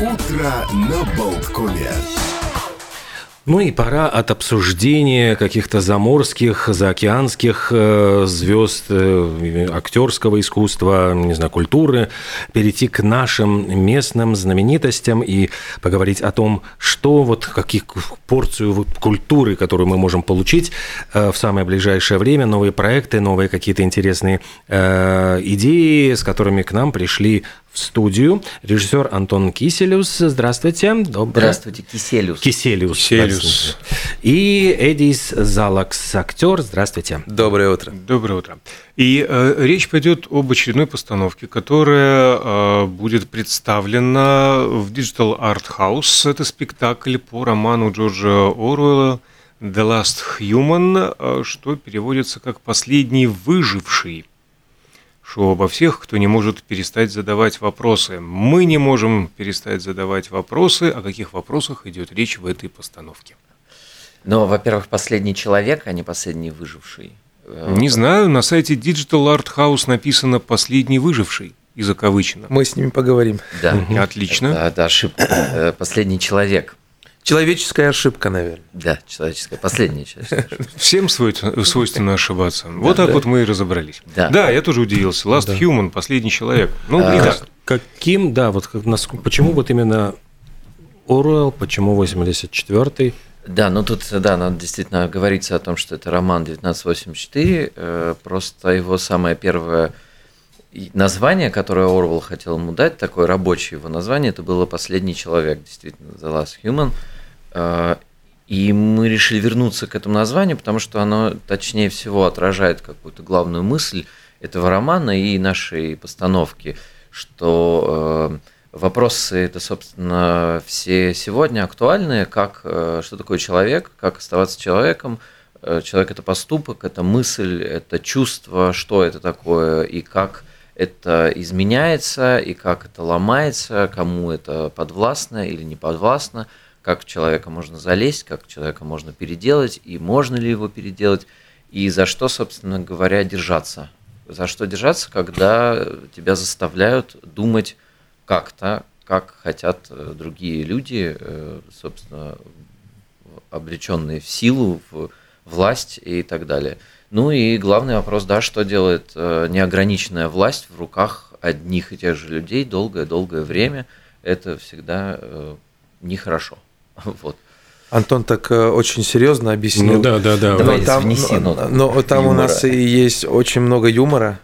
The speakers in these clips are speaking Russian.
Утро на Болткоме. Ну и пора от обсуждения каких-то заморских, заокеанских э, звезд, э, актерского искусства, не знаю, культуры, перейти к нашим местным знаменитостям и поговорить о том, что вот, каких порцию вот, культуры, которую мы можем получить э, в самое ближайшее время, новые проекты, новые какие-то интересные идеи, с которыми к нам пришли в студию режиссер Антон Киселюс. Здравствуйте. Доброе. Здравствуйте, Киселюс. Киселюс. Киселюс. И Эдис Залакс, актер. Здравствуйте. Доброе утро. Доброе утро. И э, речь пойдет об очередной постановке, которая э, будет представлена в Digital Art House. Это спектакль по роману Джорджа Оруэлла «The Last Human», э, что переводится как «Последний выживший» шоу обо всех, кто не может перестать задавать вопросы. Мы не можем перестать задавать вопросы. О каких вопросах идет речь в этой постановке? Ну, во-первых, последний человек, а не последний выживший. Э, не знаю, на сайте Digital Art House написано «последний выживший» и закавычено. Мы с ними поговорим. Да. Отлично. Да, да, ошибка. Э, последний человек. Человеческая ошибка, наверное. Да, человеческая, последняя человеческая ошибка. Всем свойственно ошибаться. Вот так вот мы и разобрались. Да, я тоже удивился. Last Human, последний человек. Ну, так. Каким, да, вот почему вот именно Оруэлл, почему 84-й? Да, ну тут, да, надо действительно говорится о том, что это роман 1984, э, просто его самое первое название, которое Орвел хотел ему дать, такое рабочее его название, это было «Последний человек», действительно, «The Last Human», и мы решили вернуться к этому названию, потому что оно точнее всего отражает какую-то главную мысль этого романа и нашей постановки, что э, вопросы это, собственно, все сегодня актуальные, как, э, что такое человек, как оставаться человеком, э, человек это поступок, это мысль, это чувство, что это такое и как это изменяется, и как это ломается, кому это подвластно или не подвластно – как человека можно залезть, как человека можно переделать, и можно ли его переделать, и за что, собственно говоря, держаться. За что держаться, когда тебя заставляют думать как-то, как хотят э, другие люди, э, собственно, обреченные в силу, в власть и так далее. Ну и главный вопрос, да, что делает э, неограниченная власть в руках одних и тех же людей долгое-долгое время, это всегда нехорошо. Вот. Антон так э, очень серьезно объяснил. Ну да, да, да. Давай но там, внеси но, но там юмора. у нас и есть очень много юмора.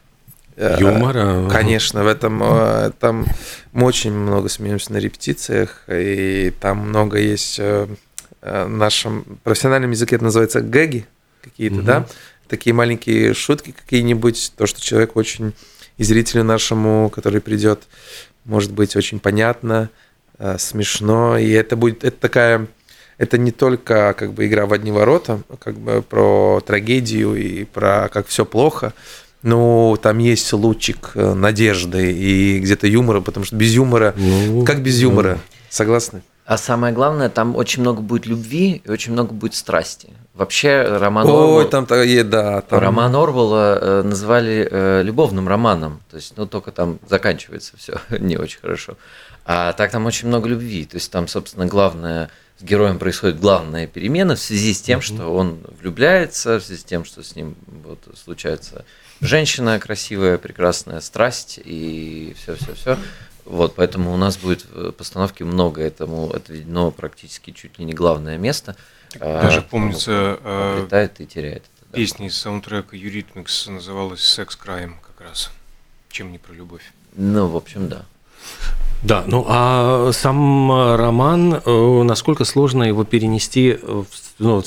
Э, юмора? Конечно, в этом э, там мы очень много смеемся на репетициях, и там много есть в нашем профессиональном языке это называется гэги какие-то, угу. да, такие маленькие шутки какие-нибудь, то, что человек очень и зрителю нашему, который придет, может быть очень понятно, смешно, и это будет, это такая, это не только как бы игра в одни ворота, как бы про трагедию и про как все плохо, но там есть лучик э, надежды и где-то юмора, потому что без юмора, ну, как без юмора, ну. согласны? А самое главное, там очень много будет любви и очень много будет страсти. Вообще роман Ой, Орвелла, там, да, там... роман Орвелла э, называли э, любовным романом, то есть, ну только там заканчивается все не очень хорошо. А так там очень много любви. То есть там, собственно, главное, с героем происходит главная перемена в связи с тем, что он влюбляется, в связи с тем, что с ним вот, случается женщина красивая, прекрасная страсть и все-все-все. Вот, поэтому у нас будет в постановке много этому отведено практически чуть ли не главное место. А, Даже помнится, летает и теряет. Это, да. Песня из саундтрека Eurythmics называлась «Sexcrime» как раз. Чем не про любовь. Ну, в общем, да. Да, ну а сам роман, э, насколько сложно его перенести в, ну,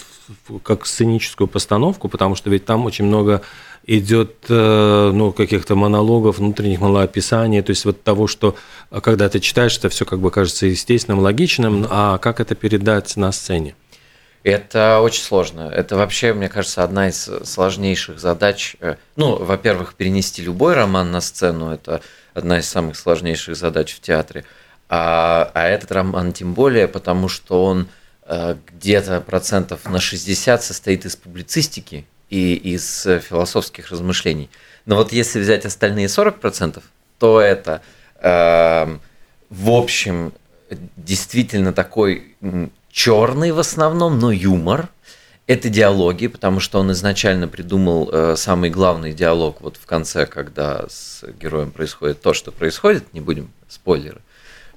как сценическую постановку, потому что ведь там очень много идет э, ну, каких-то монологов, внутренних малоописаний, то есть вот того, что э, когда ты читаешь, это все как бы кажется естественным, логичным, а как это передать на сцене? Это очень сложно. Это вообще, мне кажется, одна из сложнейших задач. Ну, во-первых, перенести любой роман на сцену – это одна из самых сложнейших задач в театре. А, а этот роман тем более, потому что он э, где-то процентов на 60 состоит из публицистики и из философских размышлений. Но вот если взять остальные 40%, то это, э, в общем, действительно такой черный в основном, но юмор. Это диалоги, потому что он изначально придумал э, самый главный диалог вот в конце, когда с героем происходит то, что происходит, не будем спойлеры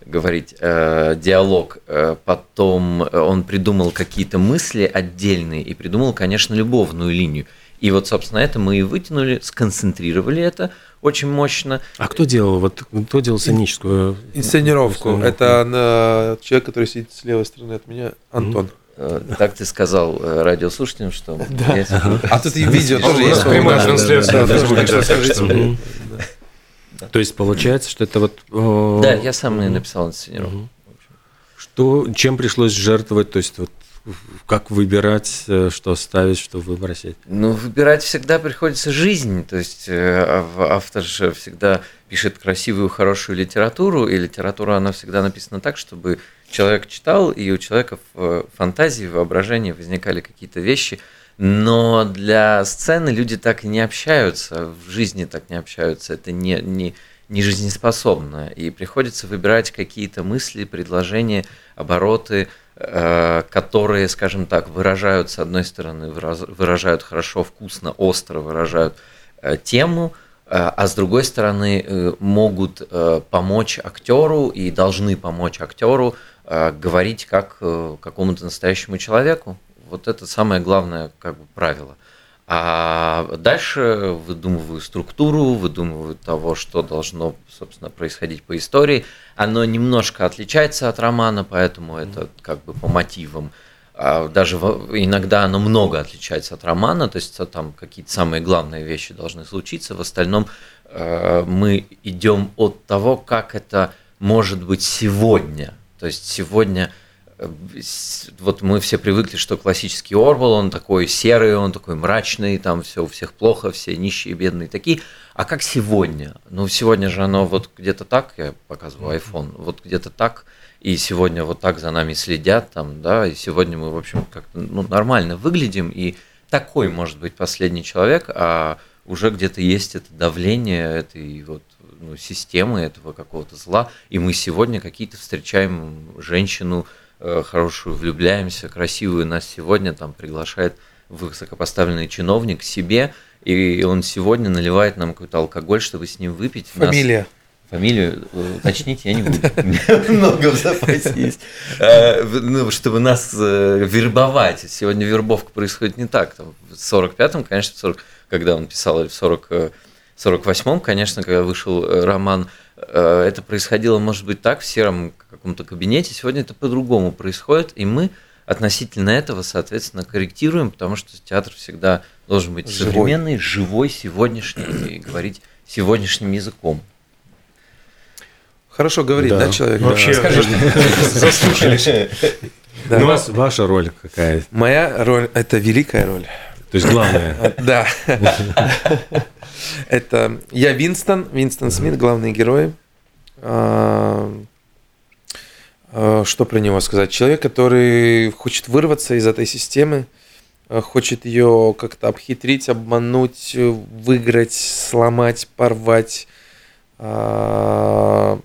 говорить, э, диалог, э, потом он придумал какие-то мысли отдельные и придумал, конечно, любовную линию. И вот, собственно, это мы и вытянули, сконцентрировали это очень мощно. А кто делал? Вот кто делал сценическую инсценировку? Это человек, который сидит с левой стороны от меня, Антон. Mm-hmm. Так ты сказал э, радиослушателям, что... Да. А тут и видео тоже есть. Прямая трансляция. То есть получается, что это вот... Да, я сам и написал инсценировку. Что, чем пришлось жертвовать? То есть вот как выбирать, э, что ставить, что выбросить? Ну, выбирать всегда приходится жизнь. То есть э, автор же всегда пишет красивую, хорошую литературу, и литература, она всегда написана так, чтобы человек читал, и у человека в фантазии, в воображении возникали какие-то вещи. Но для сцены люди так не общаются, в жизни так не общаются. Это не, не, не жизнеспособно. И приходится выбирать какие-то мысли, предложения, обороты, Э, которые, скажем так, выражают, с одной стороны, выражают хорошо, вкусно, остро, выражают э, тему, э, а с другой стороны могут помочь актеру и должны помочь актеру говорить как какому-то настоящему человеку. Вот это самое главное как бы правило. А дальше выдумываю структуру, выдумываю того, что должно, собственно, происходить по истории. Оно немножко отличается от романа, поэтому это как бы по мотивам. А даже иногда оно много отличается от романа, то есть там какие-то самые главные вещи должны случиться. В остальном э, мы идем от того, как это может быть сегодня. То есть сегодня вот мы все привыкли, что классический Орвал, он такой серый, он такой мрачный, там все у всех плохо, все нищие, бедные такие. А как сегодня? Ну, сегодня же оно вот где-то так, я показываю iPhone, вот где-то так, и сегодня вот так за нами следят, там, да, и сегодня мы, в общем, как-то ну, нормально выглядим, и такой может быть последний человек, а уже где-то есть это давление этой вот ну, системы, этого какого-то зла, и мы сегодня какие-то встречаем женщину, Э, хорошую, влюбляемся, красивую, нас сегодня там приглашает высокопоставленный чиновник к себе, и он сегодня наливает нам какой-то алкоголь, чтобы с ним выпить. Фамилия. Нас... Фамилию э, уточните, я не буду. Много в запасе есть. Э, ну, чтобы нас вербовать. Сегодня вербовка происходит не так. Там, в 45-м, конечно, 40, когда он писал, в 40, 48-м, конечно, когда вышел роман Э, это происходило, может быть, так, в сером каком-то кабинете. Сегодня это по-другому происходит, и мы относительно этого, соответственно, корректируем, потому что театр всегда должен быть живой. современный, живой, сегодняшний, и говорить сегодняшним языком. Хорошо говорить, да, да человек? Вообще, заслушались. Да. Ну, вас, ваша роль какая? Моя роль – это великая роль. То есть главная? Да. Это я Винстон, Винстон Смит, главный герой. А, а, что про него сказать? Человек, который хочет вырваться из этой системы, а, хочет ее как-то обхитрить, обмануть, выиграть, сломать, порвать. Иногда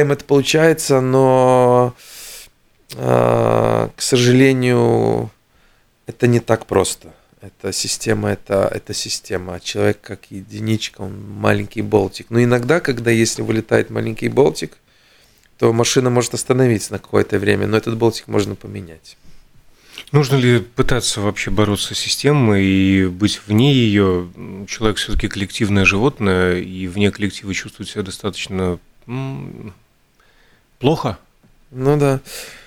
им это получается, но, к сожалению, это не так просто. Это система, это, это система. А человек как единичка, он маленький болтик. Но иногда, когда если вылетает маленький болтик, то машина может остановиться на какое-то время, но этот болтик можно поменять. Нужно ли пытаться вообще бороться с системой и быть вне ее? Человек все-таки коллективное животное, и вне коллектива чувствует себя достаточно плохо? Ну да.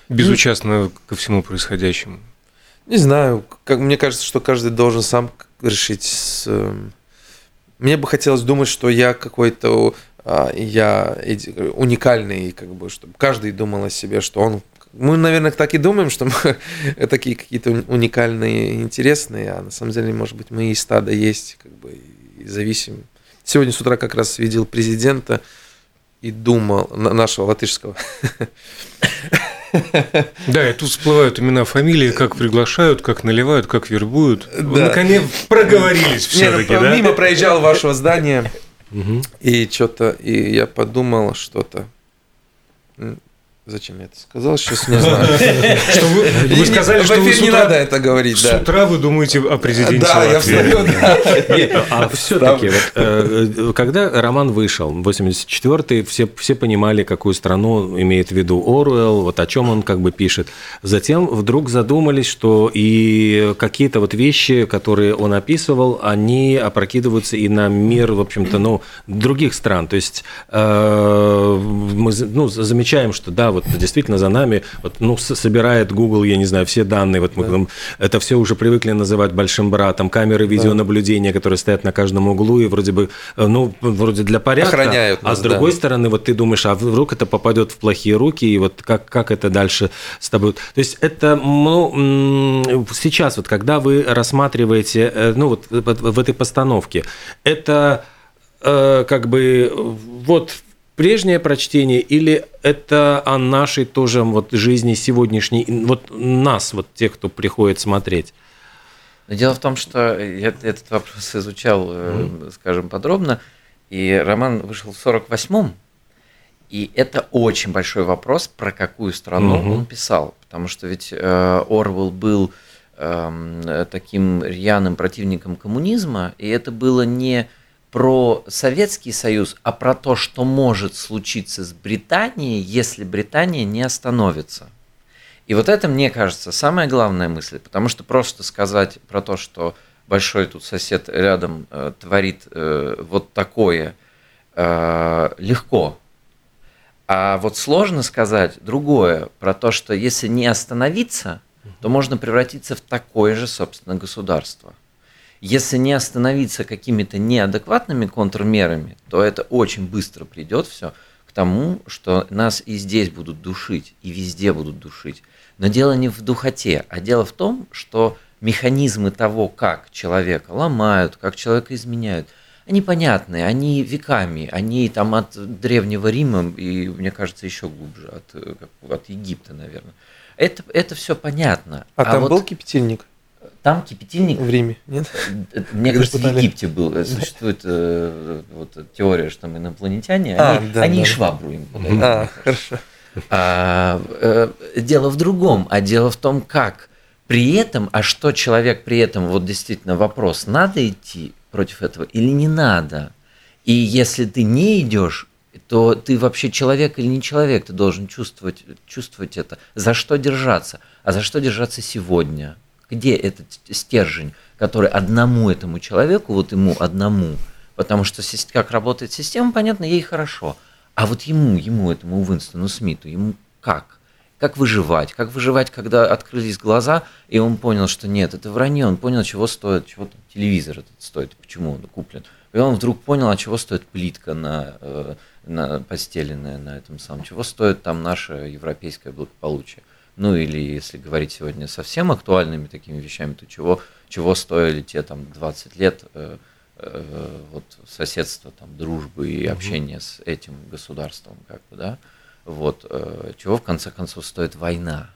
Безучастно ко всему происходящему. Не знаю, как мне кажется, что каждый должен сам решить. С... Эм, мне бы хотелось думать, что я какой-то а, я уникальный, как бы, чтобы каждый думал о себе, что он. Мы, наверное, так и думаем, что мы такие какие-то уникальные, интересные, а на самом деле, может быть, мы и стадо есть, как бы, и зависим. Сегодня с утра как раз видел президента и думал нашего латышского. Да, и тут всплывают имена, фамилии, как приглашают, как наливают, как вербуют. Да. Наконец проговорились все-таки, ну, да? Мимо проезжал вашего здания, и что-то, и я подумал что-то. Зачем я это сказал? Сейчас не знаю. Что вы, вы сказали, что вы не надо это говорить, с да. утра вы думаете о президенте Да, я встаю, да. Нет, а все-таки, вот, э, когда роман вышел, 84-й, все, все понимали, какую страну имеет в виду Оруэлл, вот о чем он как бы пишет. Затем вдруг задумались, что и какие-то вот вещи, которые он описывал, они опрокидываются и на мир, в общем-то, ну, других стран. То есть э, мы ну, замечаем, что да, вот действительно за нами вот, ну, собирает Google, я не знаю, все данные, вот мы там это все уже привыкли называть большим братом, камеры видеонаблюдения, которые стоят на каждом углу и вроде бы, э, ну, вроде для порядка. Охраняют а нас, с другой да. стороны, вот ты думаешь, а вдруг это попадет в плохие руки, и вот как, как это дальше с тобой? То есть это, ну, сейчас вот, когда вы рассматриваете, э, ну, вот в в этой постановке, это э, как бы вот прежнее прочтение или это о нашей тоже вот жизни сегодняшней, вот нас, вот тех, кто приходит смотреть? Но дело в том, что я этот вопрос изучал, э, скажем, подробно, и роман вышел в 48-м, и это очень большой вопрос, про какую страну Мгм. он писал, потому что ведь э, Орвел был эм, э, таким рьяным противником коммунизма, и это было не про Советский Союз, а про то, что может случиться с Британией, если Британия не остановится. И вот это, мне кажется, самая главная мысль, потому что просто сказать про то, что большой тут сосед рядом э, творит э, вот такое, э, легко. А вот сложно сказать другое, про то, что если не остановиться, то можно превратиться в такое же, собственно, государство. Если не остановиться какими-то неадекватными контрмерами, то это очень быстро придет все к тому, что нас и здесь будут душить, и везде будут душить. Но дело не в духоте, а дело в том, что механизмы того, как человека ломают, как человека изменяют, они понятны, они веками, они там от Древнего Рима и, мне кажется, еще глубже, от, э, от Египта, наверное. Это, это все понятно. А там вот был кипятильник там кипятильник в Риме, нет? Э, Мне Когда кажется, в пытали. Египте был. э, Существует э, вот, теория, что там инопланетяне, А, они, да, они да. и швабру им подают. А, хорошо. А, э, дело в другом, а дело в том, как при этом, а что человек при этом, вот действительно вопрос, надо идти против этого или не надо. И если ты не идешь, то ты вообще человек или не человек, ты должен чувствовать, чувствовать это. За что держаться? А за что держаться сегодня? Где этот стержень, который одному этому человеку, вот ему одному, потому что как работает система, понятно, ей хорошо. А вот ему, ему этому Уинстону Смиту, ему как? Как выживать? Как выживать, когда открылись глаза, и он понял, что нет, это вранье, он понял, чего стоит, чего там телевизор этот стоит, почему он куплен. И он вдруг понял, а чего стоит плитка на, э, на постеленная на этом самом, чего стоит там наше европейское благополучие. Ну или если говорить сегодня совсем актуальными такими вещами, то чего, чего стоили те там 20 лет э, э, вот соседства, там, дружбы и общения с этим государством, как бы, да, вот, э, чего в конце концов стоит война,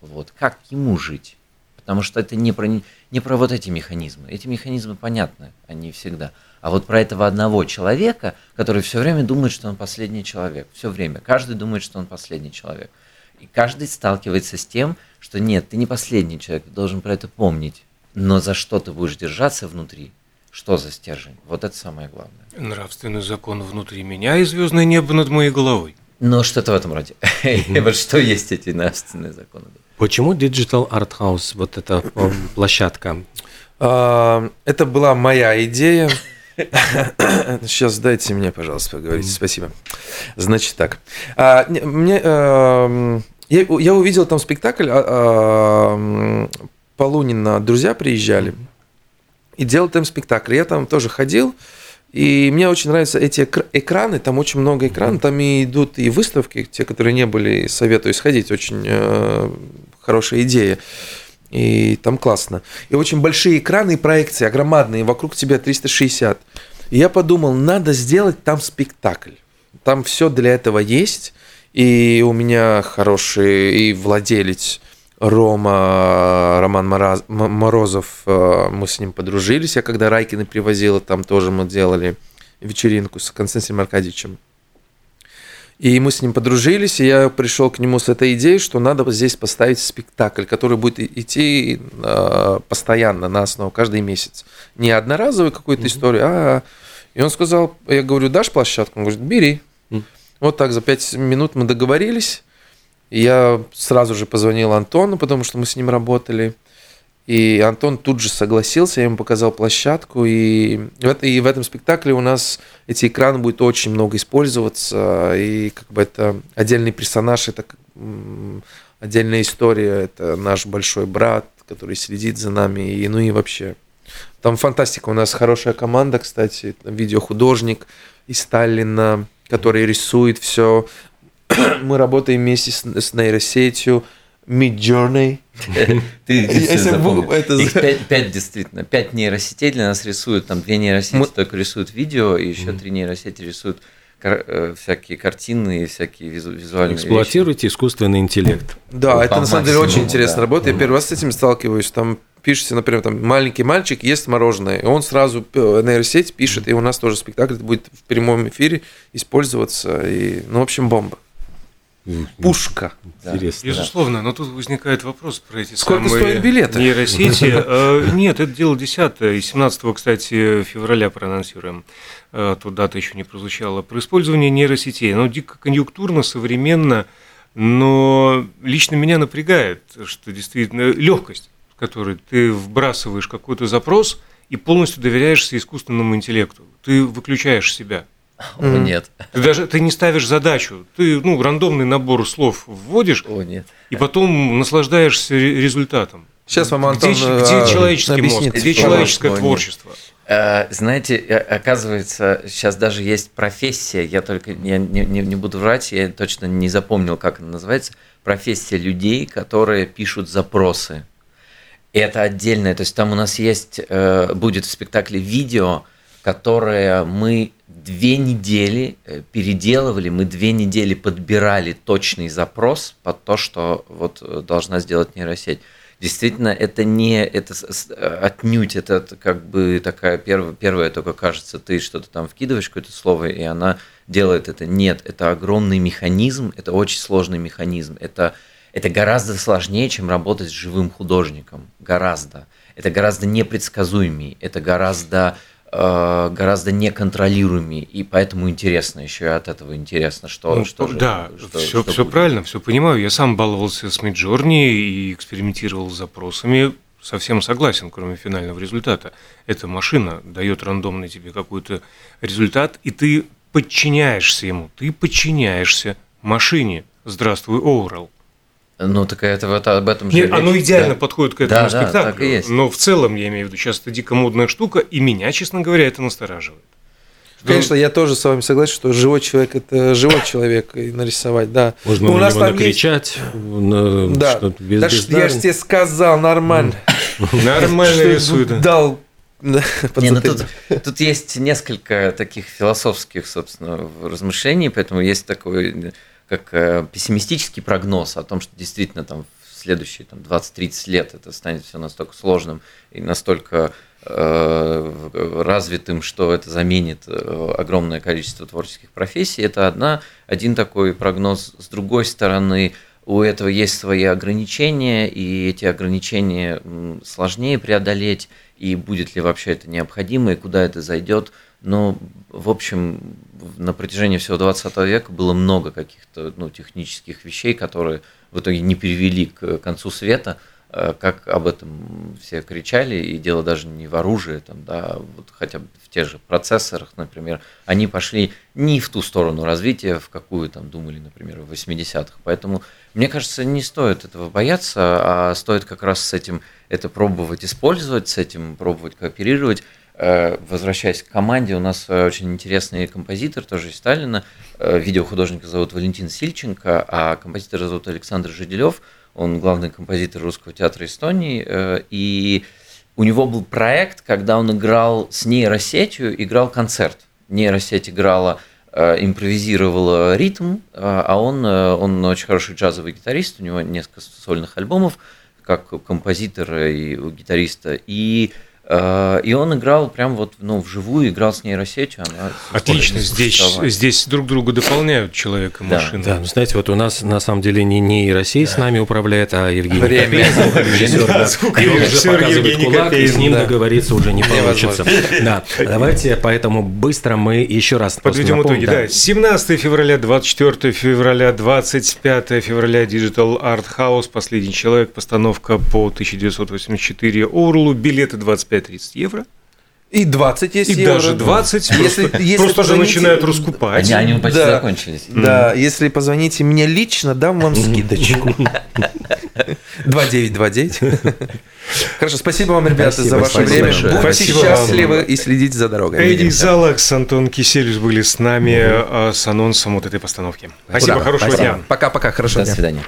вот, как ему жить, потому что это не про, не про вот эти механизмы, эти механизмы понятны, они всегда, а вот про этого одного человека, который все время думает, что он последний человек, все время, каждый думает, что он последний человек, и каждый сталкивается с тем, что нет, ты не последний человек, ты должен про это помнить, но за что ты будешь держаться внутри, что за стержень, вот это самое главное. Нравственный закон внутри меня и звездное небо над моей головой. Ну, что-то в этом роде. Вот что есть эти нравственные законы. Почему Digital Art House, вот эта э, площадка? А, Это была моя идея. Сейчас дайте мне, пожалуйста, поговорить. Спасибо. Значит так. А, не, Мне, эм, я, я увидел там спектакль. а, а, Полунина друзья приезжали и делал там спектакль. Я там тоже ходил. И мне очень нравятся эти экр- экраны, там очень много экранов, там и идут и выставки, те, которые не были, советую сходить, очень э, хорошая идея. И там классно. И очень большие экраны и проекции, огромадные, вокруг тебя 360. И я подумал, надо сделать там спектакль. Там все для этого есть. И у меня хороший и владелец Рома, Роман Мороз- Морозов, э, мы с ним подружились. Я когда Райкина привозила, там тоже мы делали вечеринку с Константином Аркадьевичем. И мы с ним подружились, и я пришел к нему с этой идеей, что надо здесь поставить спектакль, который будет идти э, постоянно на основу, каждый месяц. Не одноразовую какую-то mm-hmm. историю, а... И он сказал, я говорю, дашь площадку? Он говорит, бери. Вот так за пять минут мы договорились. Я сразу же позвонил Антону, потому что мы с ним работали. И Антон тут же согласился, я ему показал площадку, и в, и в этом спектакле у нас эти экраны будет очень много использоваться, и как бы это отдельный персонаж, это отдельная история, это наш большой брат, который следит за нами, и, ну и вообще. Там фантастика, у нас хорошая команда, кстати, видеохудожник из Сталина, который рисует все. Мы работаем вместе с, с нейросетью, Midjourney. Ты Их пять действительно. Пять нейросетей для нас рисуют. Там две нейросети только рисуют видео, и еще три нейросети рисуют э, всякие картины и всякие визуальные Эксплуатируйте искусственный интеллект. Да, это на самом деле очень интересная работа. Я первый раз с этим сталкиваюсь. Там пишете, например, там маленький мальчик ест мороженое, и он сразу э, нейросеть пишет, и у нас тоже спектакль будет в прямом эфире использоваться. И, ну, в общем, бомба. Пушка. Интересно. Безусловно, но тут возникает вопрос про эти Сколько самые стоят билеты? нейросети. Э, нет, это дело 10 и 17, кстати, февраля проанонсируем. Э, тут дата еще не прозвучала. Про использование нейросетей. Оно дико конъюнктурно, современно, но лично меня напрягает, что действительно легкость, с которой ты вбрасываешь какой-то запрос и полностью доверяешься искусственному интеллекту. Ты выключаешь себя. О, mm. нет. Ты даже ты не ставишь задачу. Ты ну, рандомный набор слов вводишь, О, нет. и потом наслаждаешься результатом. Сейчас вам Антон Где, где а, человеческий мозг, где человеческое творчество? Э, знаете, э, оказывается, сейчас даже есть профессия, я только я не, не, не буду врать, я точно не запомнил, как она называется, профессия людей, которые пишут запросы. И это отдельное, то есть там у нас есть, э, будет в спектакле видео, которое мы две недели э, переделывали, мы две недели подбирали точный запрос под то, что вот э, должна сделать нейросеть. Действительно, это не это отнюдь, это как бы такая первая, первая только кажется, ты что-то там вкидываешь какое-то слово, и она делает это. Нет, это огромный механизм, это очень сложный механизм. Это, это гораздо сложнее, чем работать с живым художником. Гораздо. Это гораздо непредсказуемее, это гораздо Э, гораздо неконтролируемее, и поэтому интересно, еще и от этого интересно, что, ну, что Да, же, что, все, что все правильно, все понимаю. Я сам баловался с Midjourney и экспериментировал с запросами, совсем согласен, кроме финального результата. Эта машина дает рандомный тебе какой-то результат, и ты подчиняешься ему, ты подчиняешься машине. Здравствуй, Оурал. Ну, так это вот об этом же Нет, оно идеально да. подходит к этому да, спектаклю. Да, так и есть. Но в целом, я имею в виду, сейчас это дико модная штука, и меня, честно говоря, это настораживает. Конечно, я тоже с вами согласен, что живой человек это живой человек и нарисовать, да. Можно ну, у нас там накричать, есть... на... да. без, да я же тебе сказал, нормально. Нормально рисует. Дал не, ну тут, тут есть несколько таких философских, собственно, размышлений, поэтому есть такой как э, пессимистический прогноз о том, что действительно там в следующие там, 20-30 лет это станет все настолько сложным и настолько э, развитым, что это заменит э, огромное количество творческих профессий. Это одна, один такой прогноз. С другой стороны, у этого есть свои ограничения, и эти ограничения сложнее преодолеть, и будет ли вообще это необходимо, и куда это зайдет – но, в общем, на протяжении всего 20 века было много каких-то ну, технических вещей, которые в итоге не привели к концу света, э, как об этом все кричали, и дело даже не в оружии, там, да, вот хотя бы в тех же процессорах, например, они пошли не в ту сторону развития, в какую там думали, например, в 80-х. Поэтому, мне кажется, не стоит этого бояться, а стоит как раз с этим это пробовать использовать, с этим пробовать кооперировать, Э, возвращаясь к команде, у нас э, очень интересный композитор, тоже из Сталина. Э, видеохудожника зовут Валентин Сильченко, а композитора зовут Александр Жиделев. Он главный композитор Русского театра Эстонии. И у него был проект, когда он играл с нейросетью, играл концерт. Нейросеть играла импровизировала ритм, а он, он очень хороший джазовый гитарист, у него несколько сольных альбомов, как композитора и гитариста. И Э, И он играл прям вот, ну, вживую, играл с нейросетью. Она Отлично, здесь, здесь друг друга дополняют человек и Да, машину. Да, ну, знаете, вот у нас на самом деле не нейросеть с нами управляет, а Евгений Время. Звукорежиссер, да. И он уже показывает Евгений кулак, и с ним да. договориться уже не получится. Да, давайте поэтому быстро мы еще раз Подведем итоги. Да. 17 февраля, 24 февраля, 25 февраля Digital Art House, «Последний человек», постановка по 1984 Орлу, билеты 25-30 евро. И 20 есть И евро. даже 20, Если- просто, если просто уже начинают раскупать. Они, они почти Да. закончились. Да, если позвоните мне лично, дам вам скидочку. 2929. Хорошо, спасибо вам, ребята, Спасибо, за ваше спасибо время. большое. Будьте Спасибо вам. счастливы и следите за дорогой. Эдди. Залакс, Антон Киселюс были с нами э, с анонсом вот этой постановки. Спасибо, Ура. хорошего Спасибо. дня. Пока-пока, хорошего До дня. свидания.